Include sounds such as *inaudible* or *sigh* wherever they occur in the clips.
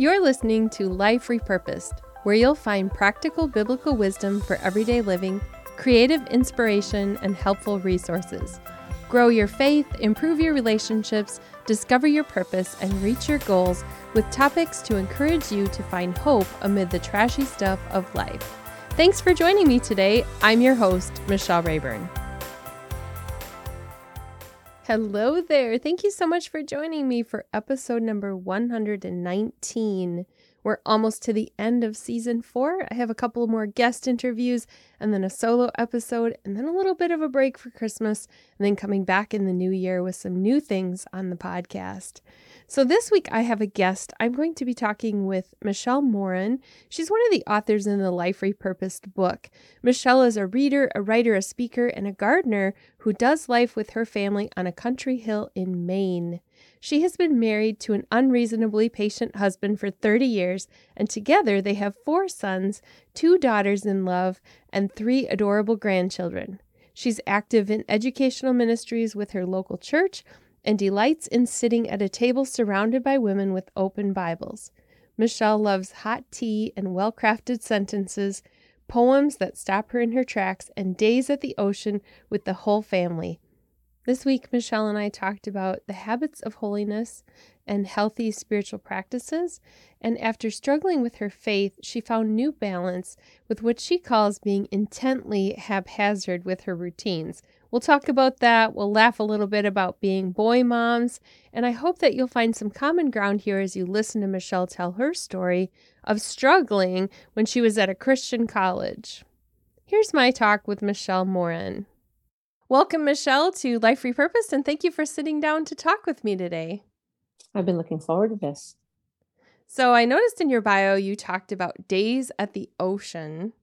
You're listening to Life Repurposed, where you'll find practical biblical wisdom for everyday living, creative inspiration, and helpful resources. Grow your faith, improve your relationships, discover your purpose, and reach your goals with topics to encourage you to find hope amid the trashy stuff of life. Thanks for joining me today. I'm your host, Michelle Rayburn. Hello there. Thank you so much for joining me for episode number 119. We're almost to the end of season four. I have a couple more guest interviews and then a solo episode, and then a little bit of a break for Christmas, and then coming back in the new year with some new things on the podcast. So, this week I have a guest. I'm going to be talking with Michele Morin. She's one of the authors in the Life Repurposed book. Michele is a reader, a writer, a speaker, and a gardener who does life with her family on a country hill in Maine. She has been married to an unreasonably patient husband for 30 years, and together they have four sons, two daughters in love, and three adorable grandchildren. She's active in educational ministries with her local church and delights in sitting at a table surrounded by women with open Bibles. Michele loves hot tea and well crafted sentences, poems that stop her in her tracks, and days at the ocean with the whole family. This week, Michele and I talked about the habits of holiness and healthy spiritual practices. And after struggling with her faith, she found new balance with what she calls being intently haphazard with her routines. We'll talk about that. We'll laugh a little bit about being boy moms. And I hope that you'll find some common ground here as you listen to Michele tell her story of struggling when she was at a Christian college. Here's my talk with Michele Morin. Welcome, Michele, to Life Repurposed, and thank you for sitting down to talk with me today. I've been looking forward to this. So, I noticed in your bio you talked about days at the ocean.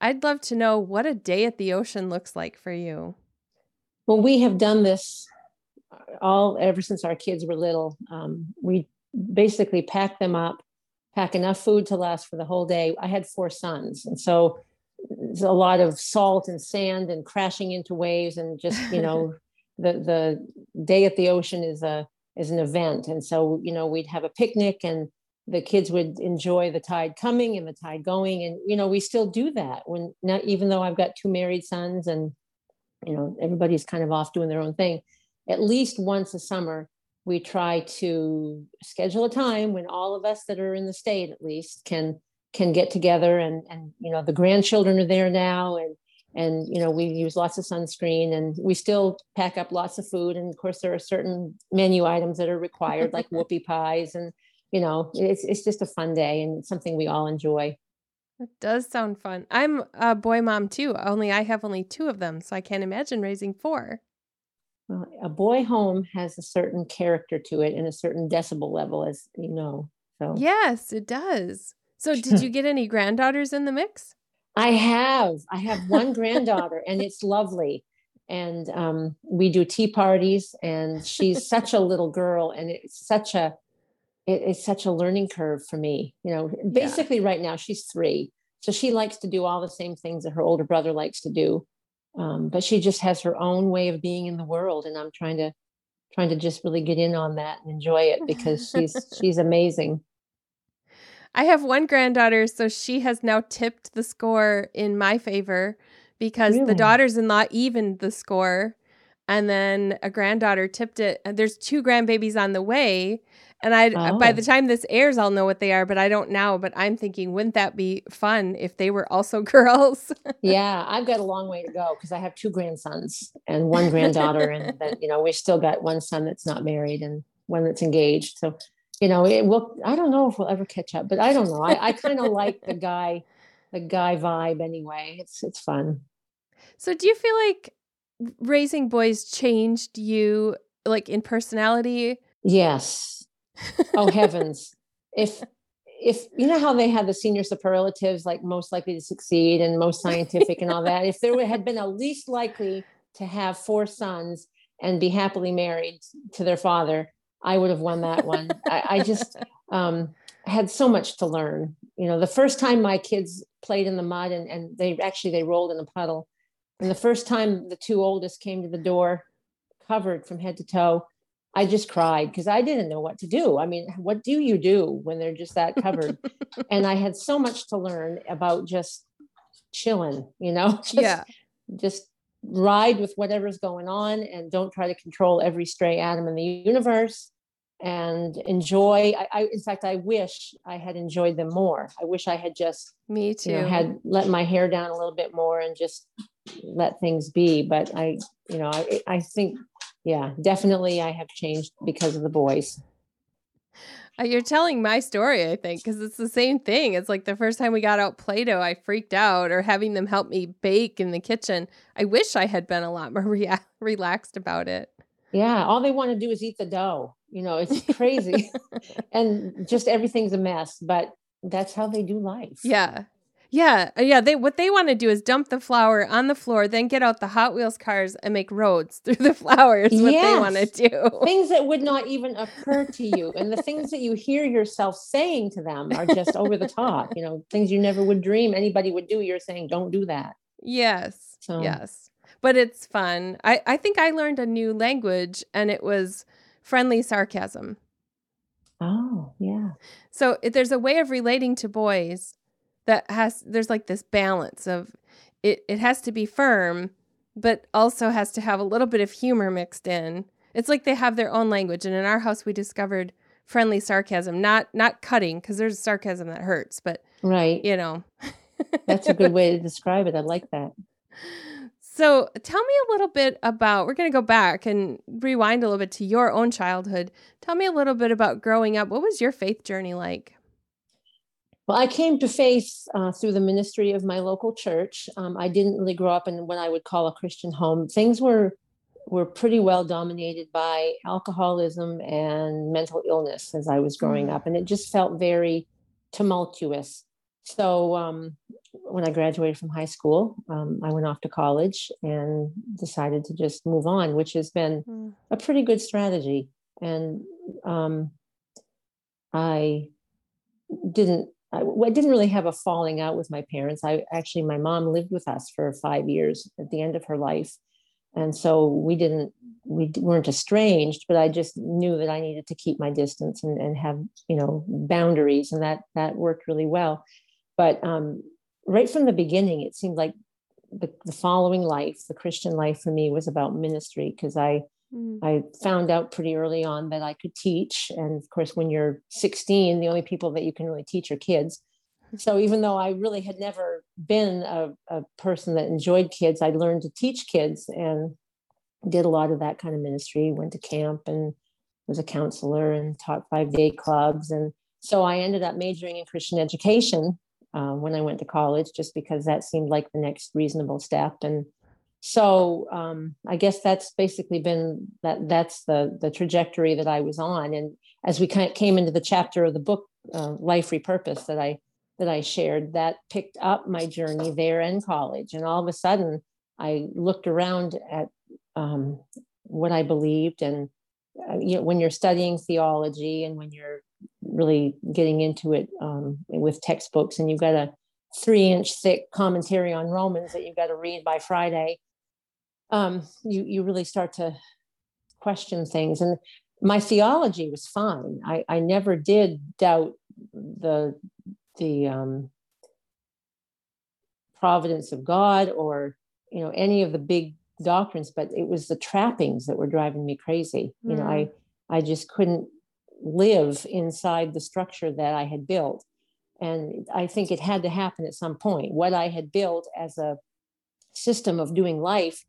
I'd love to know what a day at the ocean looks like for you. Well, we have done this all ever since our kids were little. Um, we basically pack them up, pack enough food to last for the whole day. I had four sons, and so there's a lot of salt and sand and crashing into waves and just you know *laughs* the the day at the ocean is a is an event and so you know we'd have a picnic and the kids would enjoy the tide coming and the tide going and you know we still do that when not even though i've got two married sons and you know everybody's kind of off doing their own thing. At least once a summer we try to schedule a time when all of us that are in the state at least can can get together and and you know the grandchildren are there now and and you know we use lots of sunscreen and we still pack up lots of food. And of course there are certain menu items that are required like *laughs* whoopie pies and you know it's it's just a fun day and something we all enjoy it does sound fun i'm a boy mom too only i have only two of them so i can't imagine raising four well, a boy home has a certain character to it and a certain decibel level as you know so yes it does so, *laughs* did you get any granddaughters in the mix? I have. I have one granddaughter, and it's lovely. And um, we do tea parties, and she's such a little girl, and it's such a it, it's such a learning curve for me. You know, basically, yeah. right now she's three, so she likes to do all the same things that her older brother likes to do, um, but she just has her own way of being in the world, and I'm trying to trying to just really get in on that and enjoy it because she's *laughs* she's amazing. I have one granddaughter, so she has now tipped the score in my favor because really? the daughters in law evened the score. And then a granddaughter tipped it. There's two grandbabies on the way. And I oh. Uh, by the oh. time this airs, I'll know what they are, but I don't now. But I'm thinking, wouldn't that be fun if they were also *laughs* girls? yeah, I've got a long way to go because I have two grandsons and one granddaughter, and *laughs* then you know we still got one son that's not married and one that's engaged. So you know, it will, I don't know if we'll ever catch up, but I don't know. I, I kind of like the guy, the guy vibe anyway. It's, it's fun. So do you feel like raising boys changed you like in personality? Yes. Oh heavens. if, if you know how they had the senior superlatives like most likely to succeed and most scientific and all that if there had been a least likely to have four sons and be happily married to their father I would have won that one. I, I, just um, had so much to learn. You know, the first time my kids played in the mud and, and they actually they rolled in a puddle. And the first time the two oldest came to the door, covered from head to toe, I just cried because I didn't know what to do. I mean, what do you do when they're just that covered? and I had so much to learn about just chilling, you know, *laughs* just, yeah. just ride with whatever's going on and don't try to control every stray atom in the universe and enjoy I, I, in fact i wish i had enjoyed them more i wish i had just me too you know, had let my hair down a little bit more and just let things be but i you know i, I think yeah definitely i have changed because of the boys uh, you're telling my story, I think, because it's the same thing. It's like the first time we got out Play Doh, I freaked out, or having them help me bake in the kitchen. I wish I had been a lot more *laughs* rea- relaxed about it. Yeah, all they want to do is eat the dough. You know, it's crazy. *laughs* and just everything's a mess, but that's how they do life. Yeah. Yeah, uh, yeah. They what they want to do is dump the flour on the floor, then get out the Hot Wheels cars and make roads *laughs* through the flour. Is what yes. they want to do. Things that would not even occur to you, and the things that you hear yourself saying to them are just over the top. You know, things you never would dream anybody would do. You're saying, "Don't do that." Yes. So. Yes but it's fun. I, I think I learned a new language and it was friendly sarcasm. Oh, yeah. So if there's a way of relating to boys that has there's like this balance of it it has to be firm but also has to have a little bit of humor mixed in. It's like they have their own language and in our house we discovered friendly sarcasm, not not cutting because there's sarcasm that hurts, but Right. You know. *laughs* That's a good way to describe it. I like that. So, tell me a little bit about. We're going to go back and rewind a little bit to your own childhood. Tell me a little bit about growing up. What was your faith journey like? Well, I came to faith uh, through the ministry of my local church. Um, I didn't really grow up in what I would call a Christian home. Things were were pretty well dominated by alcoholism and mental illness as I was growing mm. up, and it just felt very tumultuous. So um, when I graduated from high school, um, I went off to college and decided to just move on, which has been mm. a pretty good strategy. And um, I didn't, I, I, didn't really have a falling out with my parents. I actually, my mom lived with us for five years at the end of her life, and so we didn't, we weren't estranged. But I just knew that I needed to keep my distance and, and have, you know, boundaries, and that that worked really well. But um, right from the beginning, it seemed like the, the following life, the Christian life for me was about ministry because I. I found out pretty early on that I could teach. And of course, when you're 16, the only people that you can really teach are kids. *laughs* So even though I really had never been a, a person that enjoyed kids, I learned to teach kids and did a lot of that kind of ministry, went to camp and was a counselor and taught five day clubs. And so I ended up majoring in Christian education uh, when I went to college, just because that seemed like the next reasonable step. And so um, I guess that's basically been that. That's the the trajectory that I was on. And as we kind of came into the chapter of the book, uh, Life Repurpose, that I that I shared, that picked up my journey there in college. And all of a sudden, I looked around at um, what I believed and uh, you know, when you're studying theology and when you're really getting into it um, with textbooks, and you've got a three inch thick commentary on Romans that you've got to read by Friday, um, you, you really start to question things. And my theology was fine. I, I never did doubt the, the um, providence of God or you know any of the big doctrines but it was the trappings that were driving me crazy mm. you know i mm. i just couldn't live inside the structure that I had built. And I think it had to happen at some point. What I had built as a system of doing life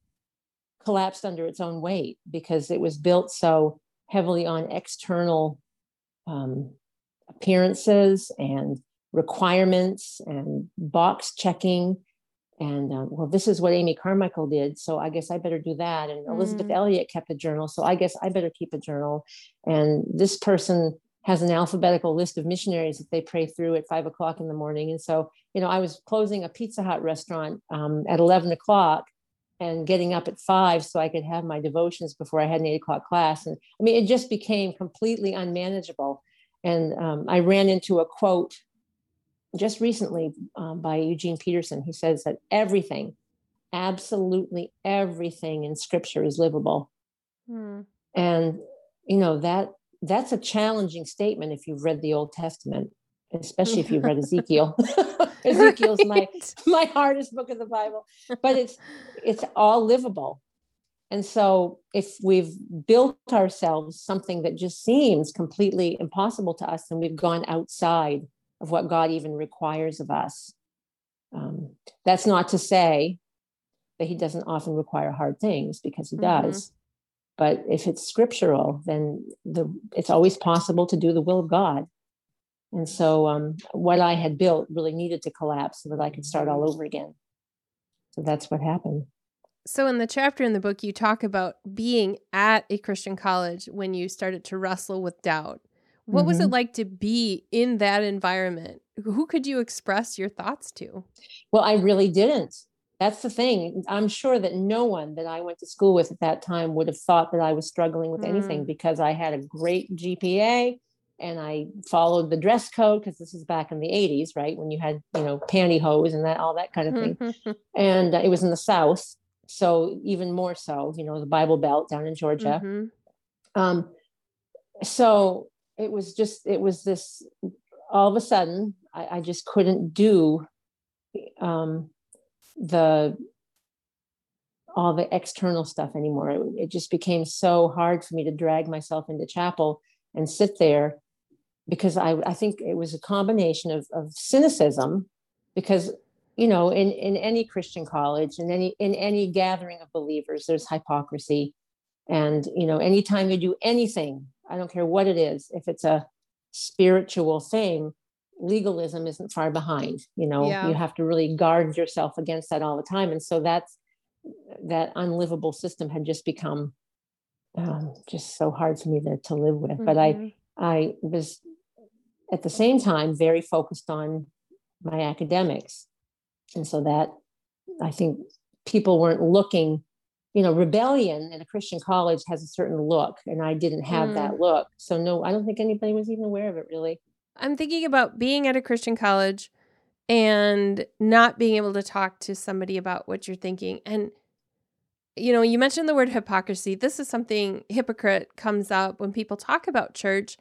collapsed under its own weight because it was built so heavily on external um, appearances and requirements and box checking. And um, well this is what amy carmichael did so i guess i better do that. And mm. elizabeth elliot kept a journal so i guess i better keep a journal. And this person has an alphabetical list of missionaries that they pray through at five o'clock in the morning. And so you know i was closing a pizza hut restaurant um, at 11 o'clock and getting up at five so i could have my devotions before i had an eight o'clock class and i mean it just became completely unmanageable and um, i ran into a quote just recently um, by Eugene Peterson. He says that everything, absolutely everything in scripture is livable. Hmm. And, you know that that's a challenging statement if you've read the Old Testament, especially if you've read Ezekiel. *laughs* *laughs* Ezekiel's right. my my hardest book of the Bible, but it's it's all livable. And so if we've built ourselves something that just seems completely impossible to us, and we've gone outside of what God even requires of us. Um, that's not to say that He doesn't often require hard things because He mm-hmm. does. But if it's scriptural, then the, it's always possible to do the will of God. And so um, what I had built really needed to collapse so that I could start all over again. So that's what happened. So, in the chapter in the book, you talk about being at a Christian college when you started to wrestle with doubt. What mm-hmm. was it mm-hmm. like to be in that environment? Who could you express your thoughts to? Well, I really didn't. That's the thing. I'm sure that no one that I went to school with at that time would have thought that I was struggling with mm. anything because I had a great GPA and I followed the dress code because this is back in the 80s, right? When you had, you know, pantyhose and that, all that kind of thing. and uh, it was in the South. So even more so, you know, the Bible Belt down in Georgia. Mm-hmm. Um, so it was just, it was this, all of a sudden, I, I just couldn't do um, the all the external stuff anymore. It, it, just became so hard for me to drag myself into chapel and sit there because I, I think it was a combination of, of cynicism because you know in, in any christian college in any in any gathering of believers there's hypocrisy and you know anytime you do anything i don't care what it is if it's a spiritual thing legalism isn't far behind you know yeah. you have to really guard yourself against that all the time and so that's that unlivable system had just become um, just so hard for me to, to live with mm-hmm. but i mm-hmm. i was at the same time very focused on my academics. And so that i think people weren't looking you know rebellion in a christian college has a certain look and i didn't have mm. that look. So no i don't think anybody was even aware of it really. I'm thinking about being at a christian college and not being able to talk to somebody about what you're thinking. And you know you mentioned the word hypocrisy. This is something hypocrite comes up when people talk about church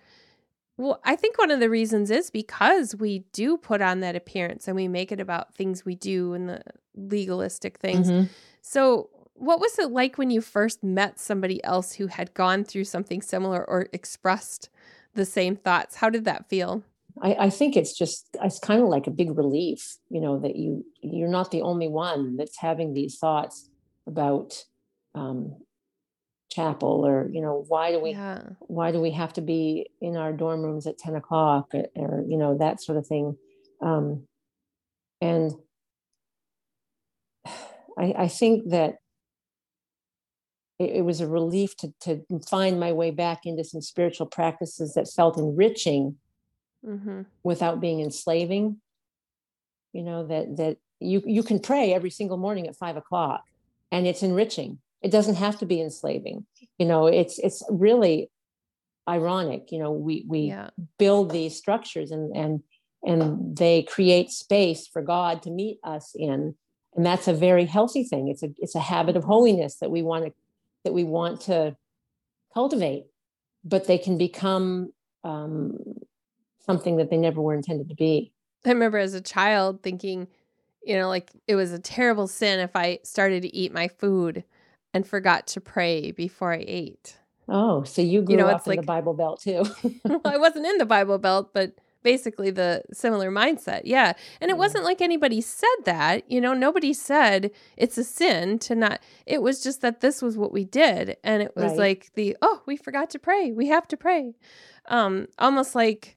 well, I think one of the reasons is because we do put on that appearance and we make it about things we do and the legalistic things. Mm-hmm. So, what was it like when you first met somebody else who had gone through something similar or expressed the same thoughts? How did that feel? I, I think it's just it's kind of like a big relief, you know, that you you're not the only one that's having these thoughts about um, chapel or you know why do we yeah. why do we have to be in our dorm rooms at 10 o'clock or, or you know that sort of thing um, and I, I think that it, it, was a relief to, to find my way back into some spiritual practices that felt enriching mm-hmm. without being enslaving you know that that you you can pray every single morning at five o'clock and it's enriching it doesn't have to be enslaving. You know it's it's really ironic you know we we yeah. build these structures and and and they create space for god to meet us in. And that's a very healthy thing. It's a it's a habit of holiness that we want to that we want to cultivate but they can become um, something that they never were intended to be. I remember as a child thinking you know like it was a terrible sin if i started to eat my food and forgot to pray before I ate. Oh, so you grew you know, up in like, the Bible Belt too. *laughs* well, I wasn't in the Bible Belt, but basically the similar mindset. Yeah. And it wasn't like anybody said that, you know, nobody said it's a sin to not, it was just that this was what we did. And it was right. like the, oh, we forgot to pray. We have to pray. Um, almost like,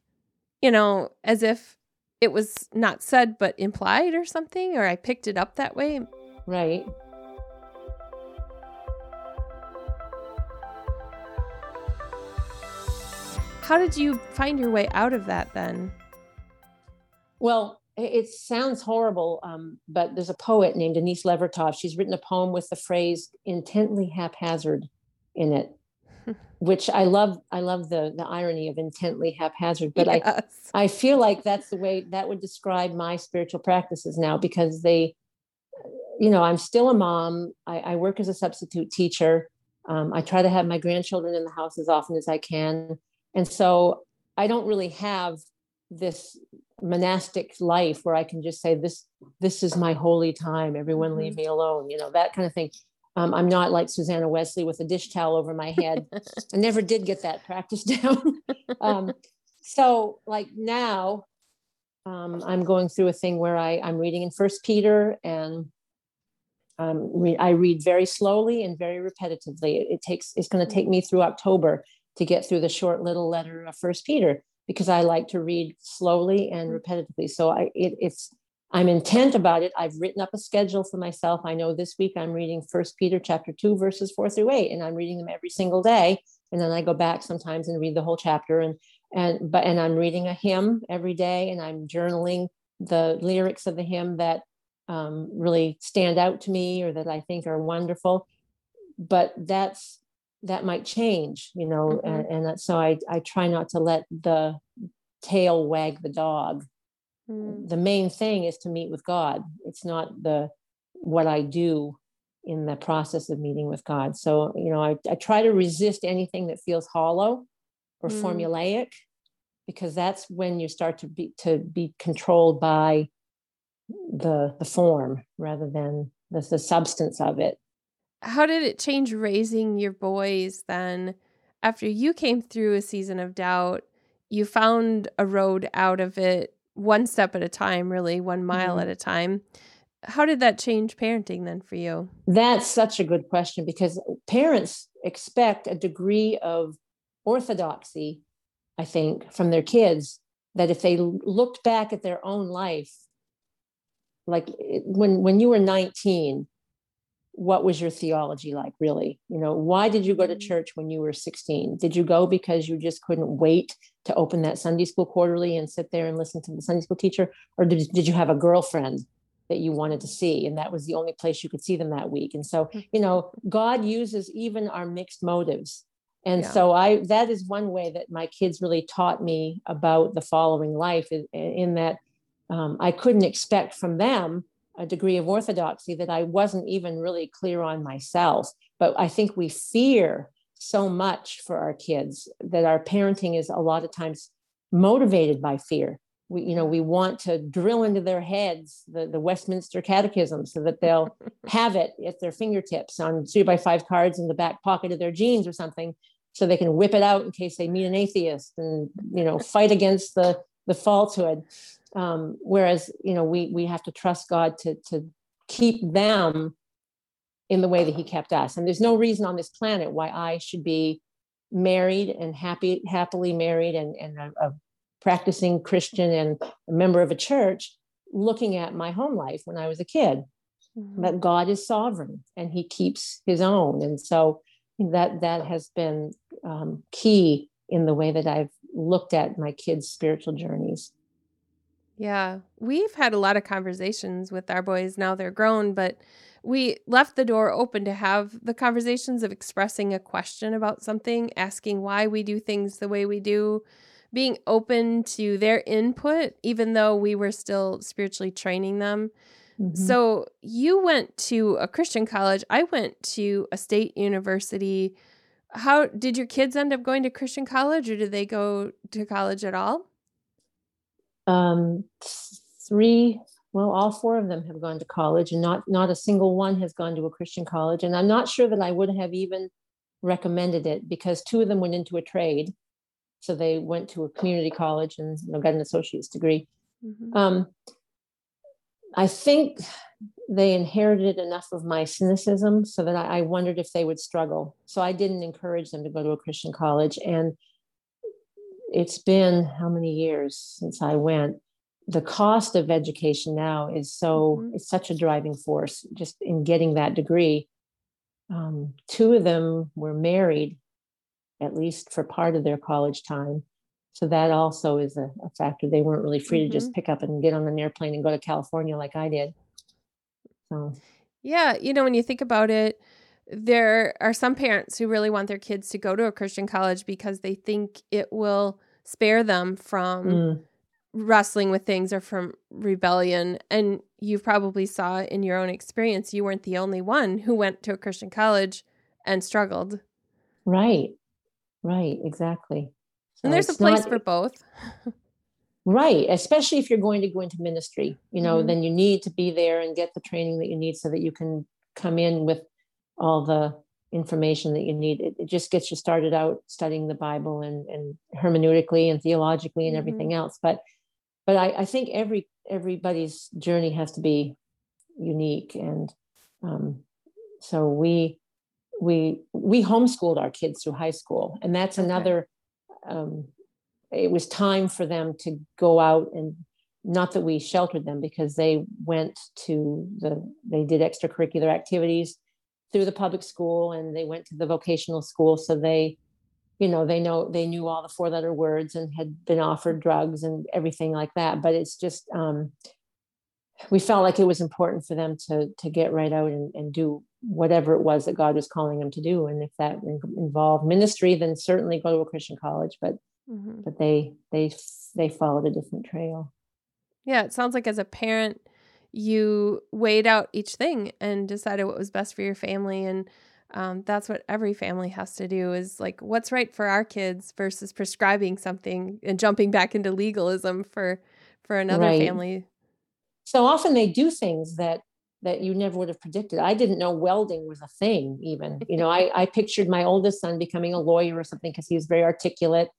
you know, as if it was not said but implied or something, or I picked it up that way. Right. How did you find your way out of that then? Well, it sounds horrible, um, but there's a poet named Denise Levertov. She's written a poem with the phrase "intently haphazard" in it, *laughs* which I love. I love the the irony of intently haphazard. But yes. I I feel like that's the way that would describe my spiritual practices now because they, you know, I'm still a mom. I, I work as a substitute teacher. Um, I try to have my grandchildren in the house as often as I can. And so I don't really have this monastic life where I can just say, this, this is my holy time. Everyone mm-hmm. leave me alone, you know, that kind of thing. Um, I'm not like Susanna Wesley with a dish towel over my head. *laughs* I never did get that practice *laughs* down. um, so like now um, I'm going through a thing where I, I'm reading in First Peter and um, re- I read very slowly and very repetitively. It, it takes it's going to take me through October to get through the short little letter of First Peter because I like to read slowly and repetitively. So I it, it's I'm intent about it. I've written up a schedule for myself. I know this week I'm reading First Peter chapter two verses four through eight, and I'm reading them every single day. And then I go back sometimes and read the whole chapter. And and but and I'm reading a hymn every day, and I'm journaling the lyrics of the hymn that um, really stand out to me or that I think are wonderful. But that's that might change, you know, mm-hmm. and, and that's, so I, I try not to let the tail wag the dog. Mm. The main thing is to meet with God. It's not the what I do in the process of meeting with God. So, you know, I, I try to resist anything that feels hollow or mm. formulaic because that's when you start to be to be controlled by the the form rather than the, the substance of it how did it change raising your boys then? After you came through a season of doubt you found a road out of it one step at a time really one mile mm-hmm. at a time. How did that change parenting then for you? That's such a good question because parents expect a degree of orthodoxy i think from their kids that if they looked back at their own life like when when you were 19 what was your theology like really? You know why did you go to mm-hmm. church when you were 16 did you go because you just couldn't wait to open that sunday school quarterly and sit there and listen to the sunday school teacher? Or did, did you have a girlfriend that you wanted to see and that was the only place you could see them that week? And so you know god uses even our mixed motives. And yeah. so i that is one way that my kids really taught me about the following life in, in that um, I couldn't expect from them a degree of orthodoxy that I wasn't even really clear on myself. But I think we fear so much for our kids that our parenting is a lot of times motivated by fear. We, you know, we want to drill into their heads the, the Westminster Catechism so that they'll *laughs* have it at their fingertips on two by five cards in the back pocket of their jeans or something, so they can whip it out in case they meet an atheist and you know fight against the the falsehood. Um, whereas, you know, we we have to trust God to to keep them in the way that He kept us. And there's no reason on this planet why I should be married and happy, happily married, and and a, a practicing Christian and a member of a church, looking at my home life when I was a kid. Mm-hmm. But God is sovereign and He keeps His own, and so that that has been um, key in the way that I've looked at my kids' spiritual journeys. Yeah, we've had a lot of conversations with our boys. Now they're grown, but we left the door open to have the conversations of expressing a question about something, asking why we do things the way we do, being open to their input, even though we were still spiritually training them. Mm-hmm. So you went to a Christian college. I went to a state university. How did your kids end up going to Christian college or did they go to college at all? Um, three well all four of them have gone to college and not not a single one has gone to a christian college. And i'm not sure that i would have even recommended it because two of them went into a trade. So they went to a community college and you know, got an associate's degree. Mm-hmm. um, i think they inherited enough of my cynicism so that I, I wondered if they would struggle. So i didn't encourage them to go to a christian college. And it's been how many years since I went? The cost of education now is so mm-hmm. it's such a driving force just in getting that degree. Um, two of them were married, at least for part of their college time. So that also is a, a factor. They weren't really free mm-hmm. to just mm-hmm. pick up and get on an airplane and go to California like I did. So, yeah, you know, when you think about it, there are some parents who really want their kids to go to a Christian college because they think it will spare them from mm. wrestling with things or from rebellion. And you probably saw in your own experience, you weren't the only one who went to a Christian college and struggled. Right. Right. Exactly. So and there's a place not, for both. *laughs* right. Especially if you're going to go into ministry, you know, mm-hmm. then you need to be there and get the training that you need so that you can come in with all the information that you need. It, it just gets you started out studying the Bible and, and hermeneutically and theologically and mm-hmm. everything else. But but I, I think every everybody's journey has to be unique and um, so we we we homeschooled our kids through high school and that's okay. another um, it was time for them to go out and not that we sheltered them because they went to the they did extracurricular activities through the public school and they went to the vocational school. So they you know they know they knew all the four letter words and had been offered drugs and everything like that. But it's just um, we felt like it was important for them to to get right out and, and do whatever it was that god was calling them to do. And if that involved ministry then certainly go to a christian college. But mm-hmm. but they they they followed a different trail. Yeah it sounds like as a parent you weighed out each thing and decided what was best for your family and um, that's what every family has to do is like what's right for our kids versus prescribing something and jumping back into legalism for for another right. family. So often they do things that that you never would have predicted. I didn't know welding was a thing even. You know i, I pictured my oldest son becoming a lawyer or something because he was very articulate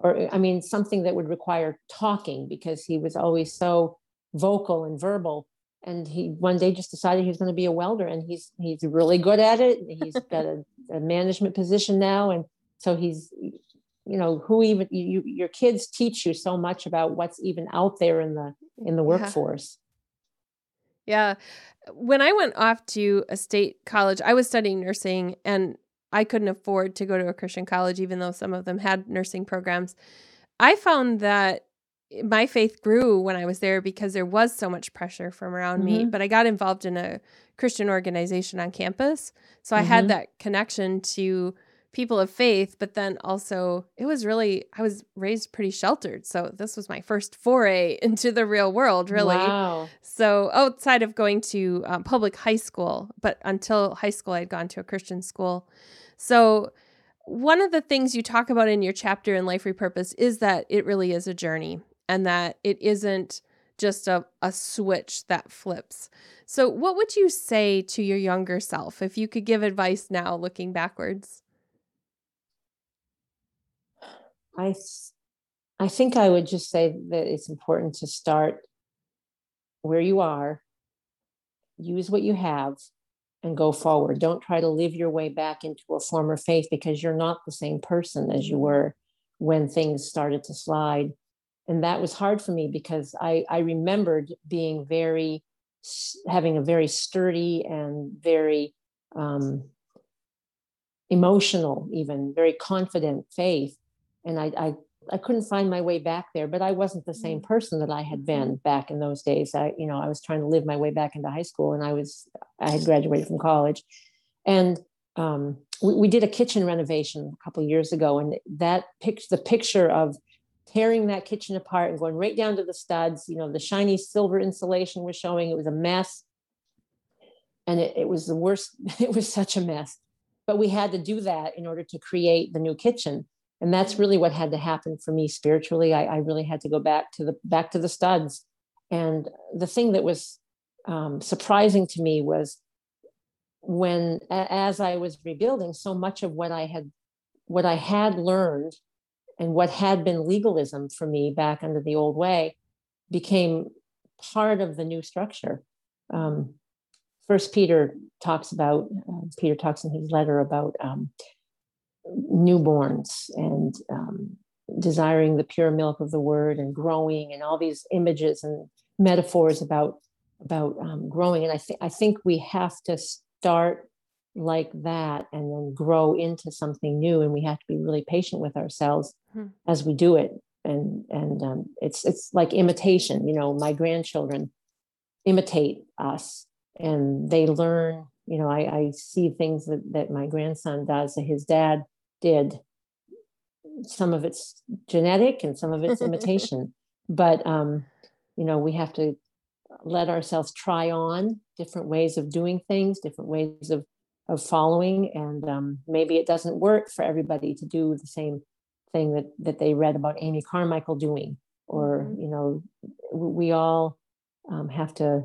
or i mean something that would require talking because he was always so vocal and verbal and he one day just decided he was going to be a welder and he's he's really good at it he's got a, a, management position now and so he's you know who even you your kids teach you so much about what's even out there in the in the workforce yeah. yeah. when i went off to a state college i was studying nursing and i couldn't afford to go to a christian college even though some of them had nursing programs i found that my faith grew when I was there because there was so much pressure from around mm-hmm. me. But I got involved in a Christian organization on campus. So I mm-hmm. had that connection to people of faith, but then also it was really, I was raised pretty sheltered. So this was my first foray *laughs* into the real world, really. Wow. So outside of going to um, public high school, but until high school, I'd gone to a Christian school. So one of the things you talk about in your chapter in Life Repurpose is that it really is a journey and that it isn't just a, a switch that flips. So, what would you say to your younger self if you could give advice now looking backwards? I, I think I would just say that it's important to start where you are, use what you have, and go forward. Don't try to live your way back into a former faith because you're not the same person as you mm-hmm. were when things started to slide and that was hard for me because I, I remembered being very having a very sturdy and very um, emotional even very confident faith and I, I i couldn't find my way back there but i wasn't the same mm. person that i had been mm-hmm. back in those days i you know i was trying to live my way back into high school and i was i had graduated from college and um, we, we, did a kitchen renovation a couple years ago and that picture the picture of tearing that kitchen apart and going right down to the studs. You know, the shiny silver insulation was showing. It was a mess. And it, it was the worst. *laughs* It was such a mess. But we had to do that in order to create the new kitchen. And that's really what had to happen for me spiritually. I, I really had to go back to the back to the studs. And the thing that was um, surprising to me was when as I was rebuilding, so much of what I had what I had learned and what had been legalism for me back under the old way became part of the new structure. Um, First Peter talks about uh, Peter talks in his letter about um, newborns and um, desiring the pure milk of the word and growing and all these images and metaphors about about um, growing. And I think I think we have to start like that and then grow into something new and we have to be really patient with ourselves hmm. as we do it and and um, it's it's like imitation you know my grandchildren imitate us and they learn you know i, I see things that, that my grandson does that his dad did some of it's genetic and some of it's *laughs* imitation but um you know we have to let ourselves try on different ways of doing things different ways of of following and um, maybe it doesn't work for everybody to do the same thing that that they read about amy carmichael doing or mm-hmm. you know we all um, have to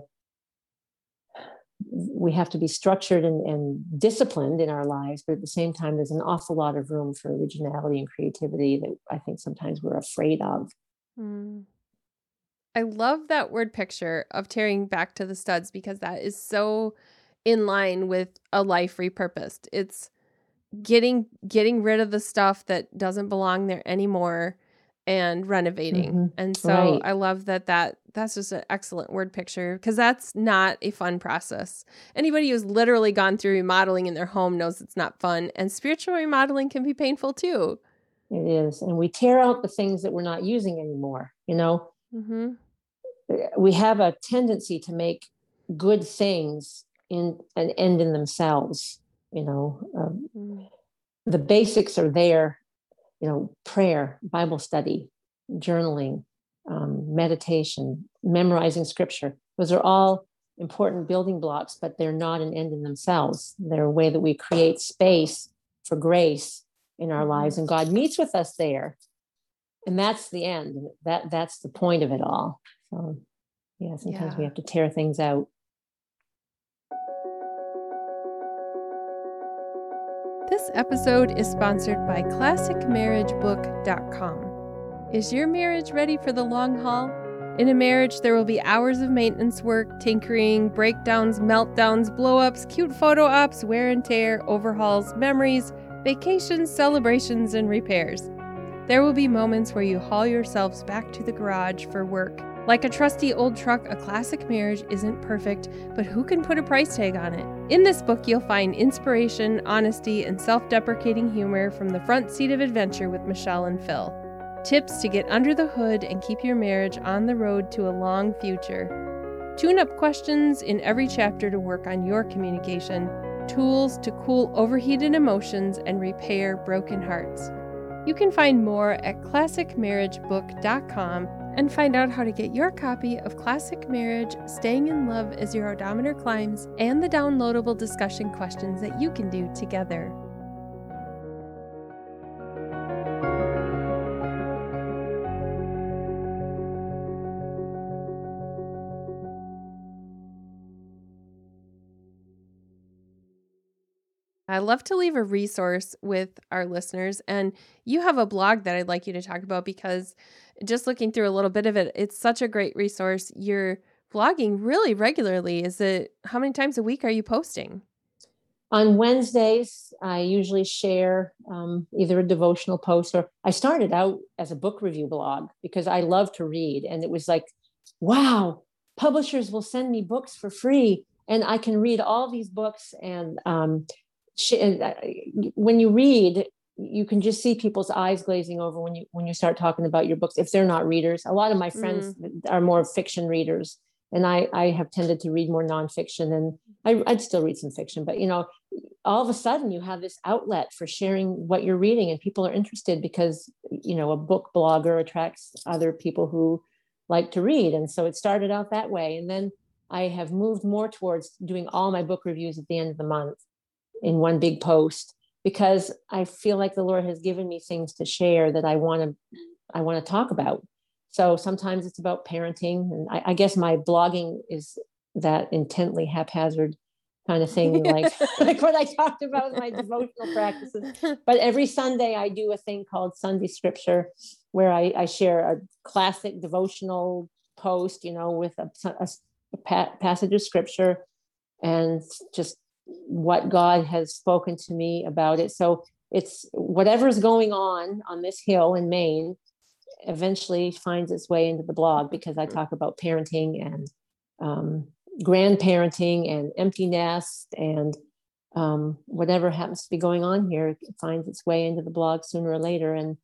we have to be structured and, and, disciplined in our lives but at the same time there's an awful lot of room for originality and creativity that i think sometimes we're afraid of mm. i love that word picture of tearing back to the studs because that is so in line with a life repurposed it's getting getting rid of the stuff that doesn't belong there anymore and renovating. Mm-hmm. And so right. I love that that that's just an excellent word picture because that's not a fun process. Anybody who's literally gone through remodeling in their home knows it's not fun and spiritual remodeling can be painful too. It is. And we tear out the things that we're not using anymore, you know. Mm-hmm. We have a tendency to make good things in an end in themselves, you know. Um, mm. The basics are there you know, prayer, Bible study, journaling, um, meditation, memorizing scripture. Those are all important building blocks, but they're not an end in themselves. They're a way that we create space for grace in our lives, and God meets with us there. And that's the end. That that's the point of it all. So yeah, sometimes yeah. we have to tear things out. This episode is sponsored by ClassicMarriageBook.com. Is your marriage ready for the long haul? In a marriage, there will be hours of maintenance work, tinkering, breakdowns, meltdowns, blowups, cute photo ops, wear and tear, overhauls, memories, vacations, celebrations, and repairs. There will be moments where you haul yourselves back to the garage for work like a trusty old truck, a classic marriage isn't perfect, but who can put a price tag on it? In this book, you'll find inspiration, honesty, and self deprecating humor from the front seat of adventure with Michelle and Phil. Tips to get under the hood and keep your marriage on the road to a long future. Tune up questions in every chapter to work on your communication, tools to cool overheated emotions and repair broken hearts. You can find more at classicmarriagebook.com and find out how to get your copy of Classic Marriage Staying in Love as Your Odometer Climbs and the downloadable discussion questions that you can do together. I love to leave a resource with our listeners. And you have a blog that I'd like you to talk about because just looking through a little bit of it, it's such a great resource. You're blogging really regularly. Is it how many times a week are you posting? On Wednesdays, I usually share um, either a devotional post or I started out as a book review blog because I love to read. And it was like, wow, publishers will send me books for free and I can read all these books. And um, sh- uh, when you read, you can just see people's eyes glazing over when you when you start talking about your books if they're not readers a lot of my friends mm. are more fiction readers and i i have tended to read more nonfiction and I, i'd still read some fiction but you know all of a sudden you have this outlet for sharing what you're reading and people are interested because you know a book blogger attracts other people who like to read and so it started out that way and then i have moved more towards doing all my book reviews at the end of the month in one big post because I feel like the Lord has given me things to share that I want to I want to talk about. So sometimes it's about parenting, and I, I guess my blogging is that intently haphazard kind of thing, *laughs* like like what I talked about with my devotional practices. But every Sunday I do a thing called Sunday Scripture, where I, I share a classic devotional post, you know, with a, a, a passage of Scripture, and just what God has spoken to me about it. So it's whatever's going on on this hill in Maine eventually finds its way into the blog because I talk about parenting and um, grandparenting and empty nest and um, whatever happens to be going on here finds its way into the blog sooner or later. And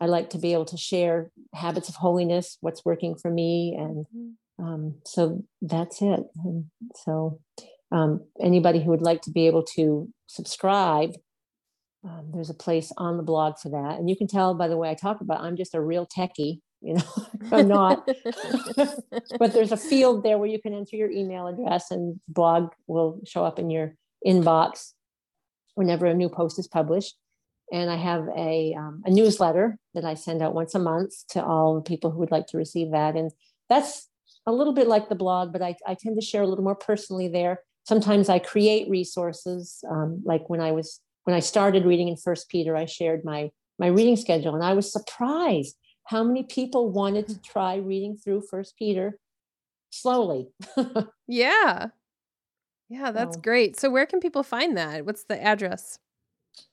I like to be able to share habits of holiness, what's working for me. And mm-hmm. um, so that's it. And so um, anybody who would like to be able to subscribe, um, there's a place on the blog for that. And you can tell by the way I talk about, I'm just a real techie, you know, *laughs* I'm not. *laughs* but there's a field there where you can enter your email address and blog will show up in your inbox. whenever a new post is published. And I have a, um, a newsletter that I send out once a month to all the people who would like to receive that. And that's a little bit like the blog, but I, I tend to share a little more personally there. Sometimes I create resources, um, like when I was when I started reading in First Peter, I shared my my reading schedule, and I was surprised how many people wanted to try reading through First Peter slowly. *laughs* yeah, yeah, that's so, great. So, where can people find that? What's the address?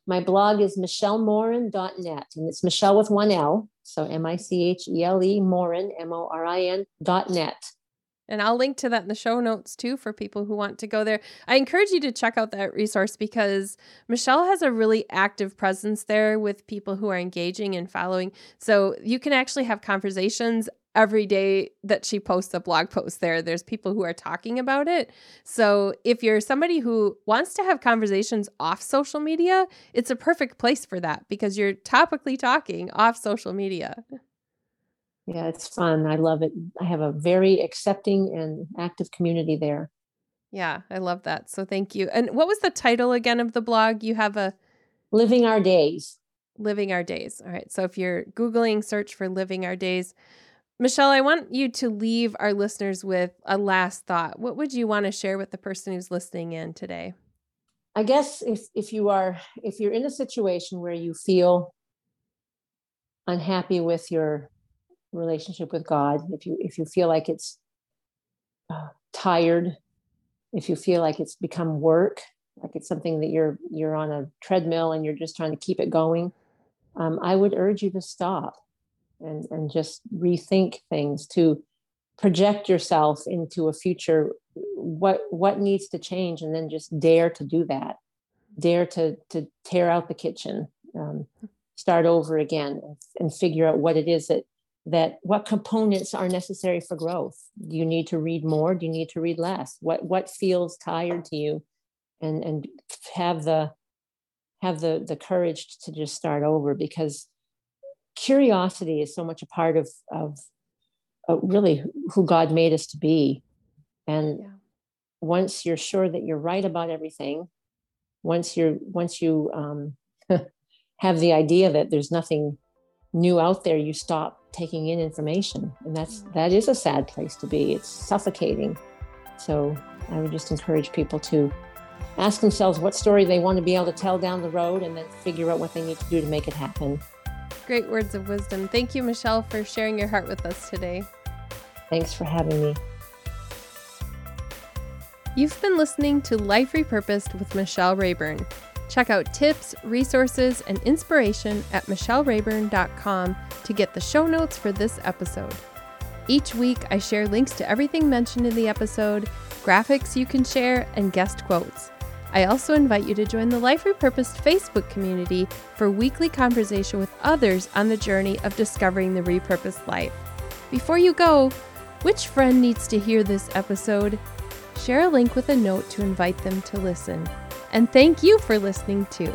My blog is michelemorin.net, and it's Michele with one L. So M I C H E L E Morin, M O R I N dot net. And I'll link to that in the show notes too for people who want to go there. I encourage you to check out that resource because Michele has a really active presence there with people who are engaging and following. So you can actually have conversations every day that she posts a blog post there there's people who are talking about it so if you're somebody who wants to have conversations off social media it's a perfect place for that because you're topically talking off social media *laughs* yeah it's fun. I love it. I have a very accepting and active community there. Yeah i love that. So thank you. And what was the title again of the blog? You have a living our days. Living our days. All right. So if you're googling search for living our days. Michele, I want you to leave our listeners with a last thought. What would you want to share with the person who's listening in today? I guess if if you are if you're in a situation where you feel unhappy with your relationship with God, if you if you feel like it's uh, tired, if you feel like it's become work, like it's something that you're you're on a treadmill and you're just trying to keep it going, um, I would urge you to stop and, and just rethink things to project yourself into a future what what needs to change and then just dare to do that. Dare to to tear out the kitchen um, start over again and, and figure out what it is that that what components are necessary for growth do you need to read more do you need to read less what what feels tired to you and and have the have the the courage to just start over because curiosity is so much a part of of uh, really who God made us to be. And yeah. once you're sure that you're right about everything, once you're once you um, *laughs* have the idea that there's nothing new out there, you stop taking in information, and that's that is a sad place to be. It's suffocating. So I would just encourage people to ask themselves what story they want to be able to tell down the road, and then figure out what they need to do to make it happen. Great words of wisdom. Thank you, Michele, for sharing your heart with us today. Thanks for having me. You've been listening to Life Repurposed with Michelle Rayburn. Check out tips, resources, and inspiration at michellerayburn.com to get the show notes for this episode. Each week, I share links to everything mentioned in the episode, graphics you can share, and guest quotes. I also invite you to join the Life Repurposed Facebook community for weekly conversation with others on the journey of discovering the repurposed life. Before you go, which friend needs to hear this episode? Share a link with a note to invite them to listen. And thank you for listening too.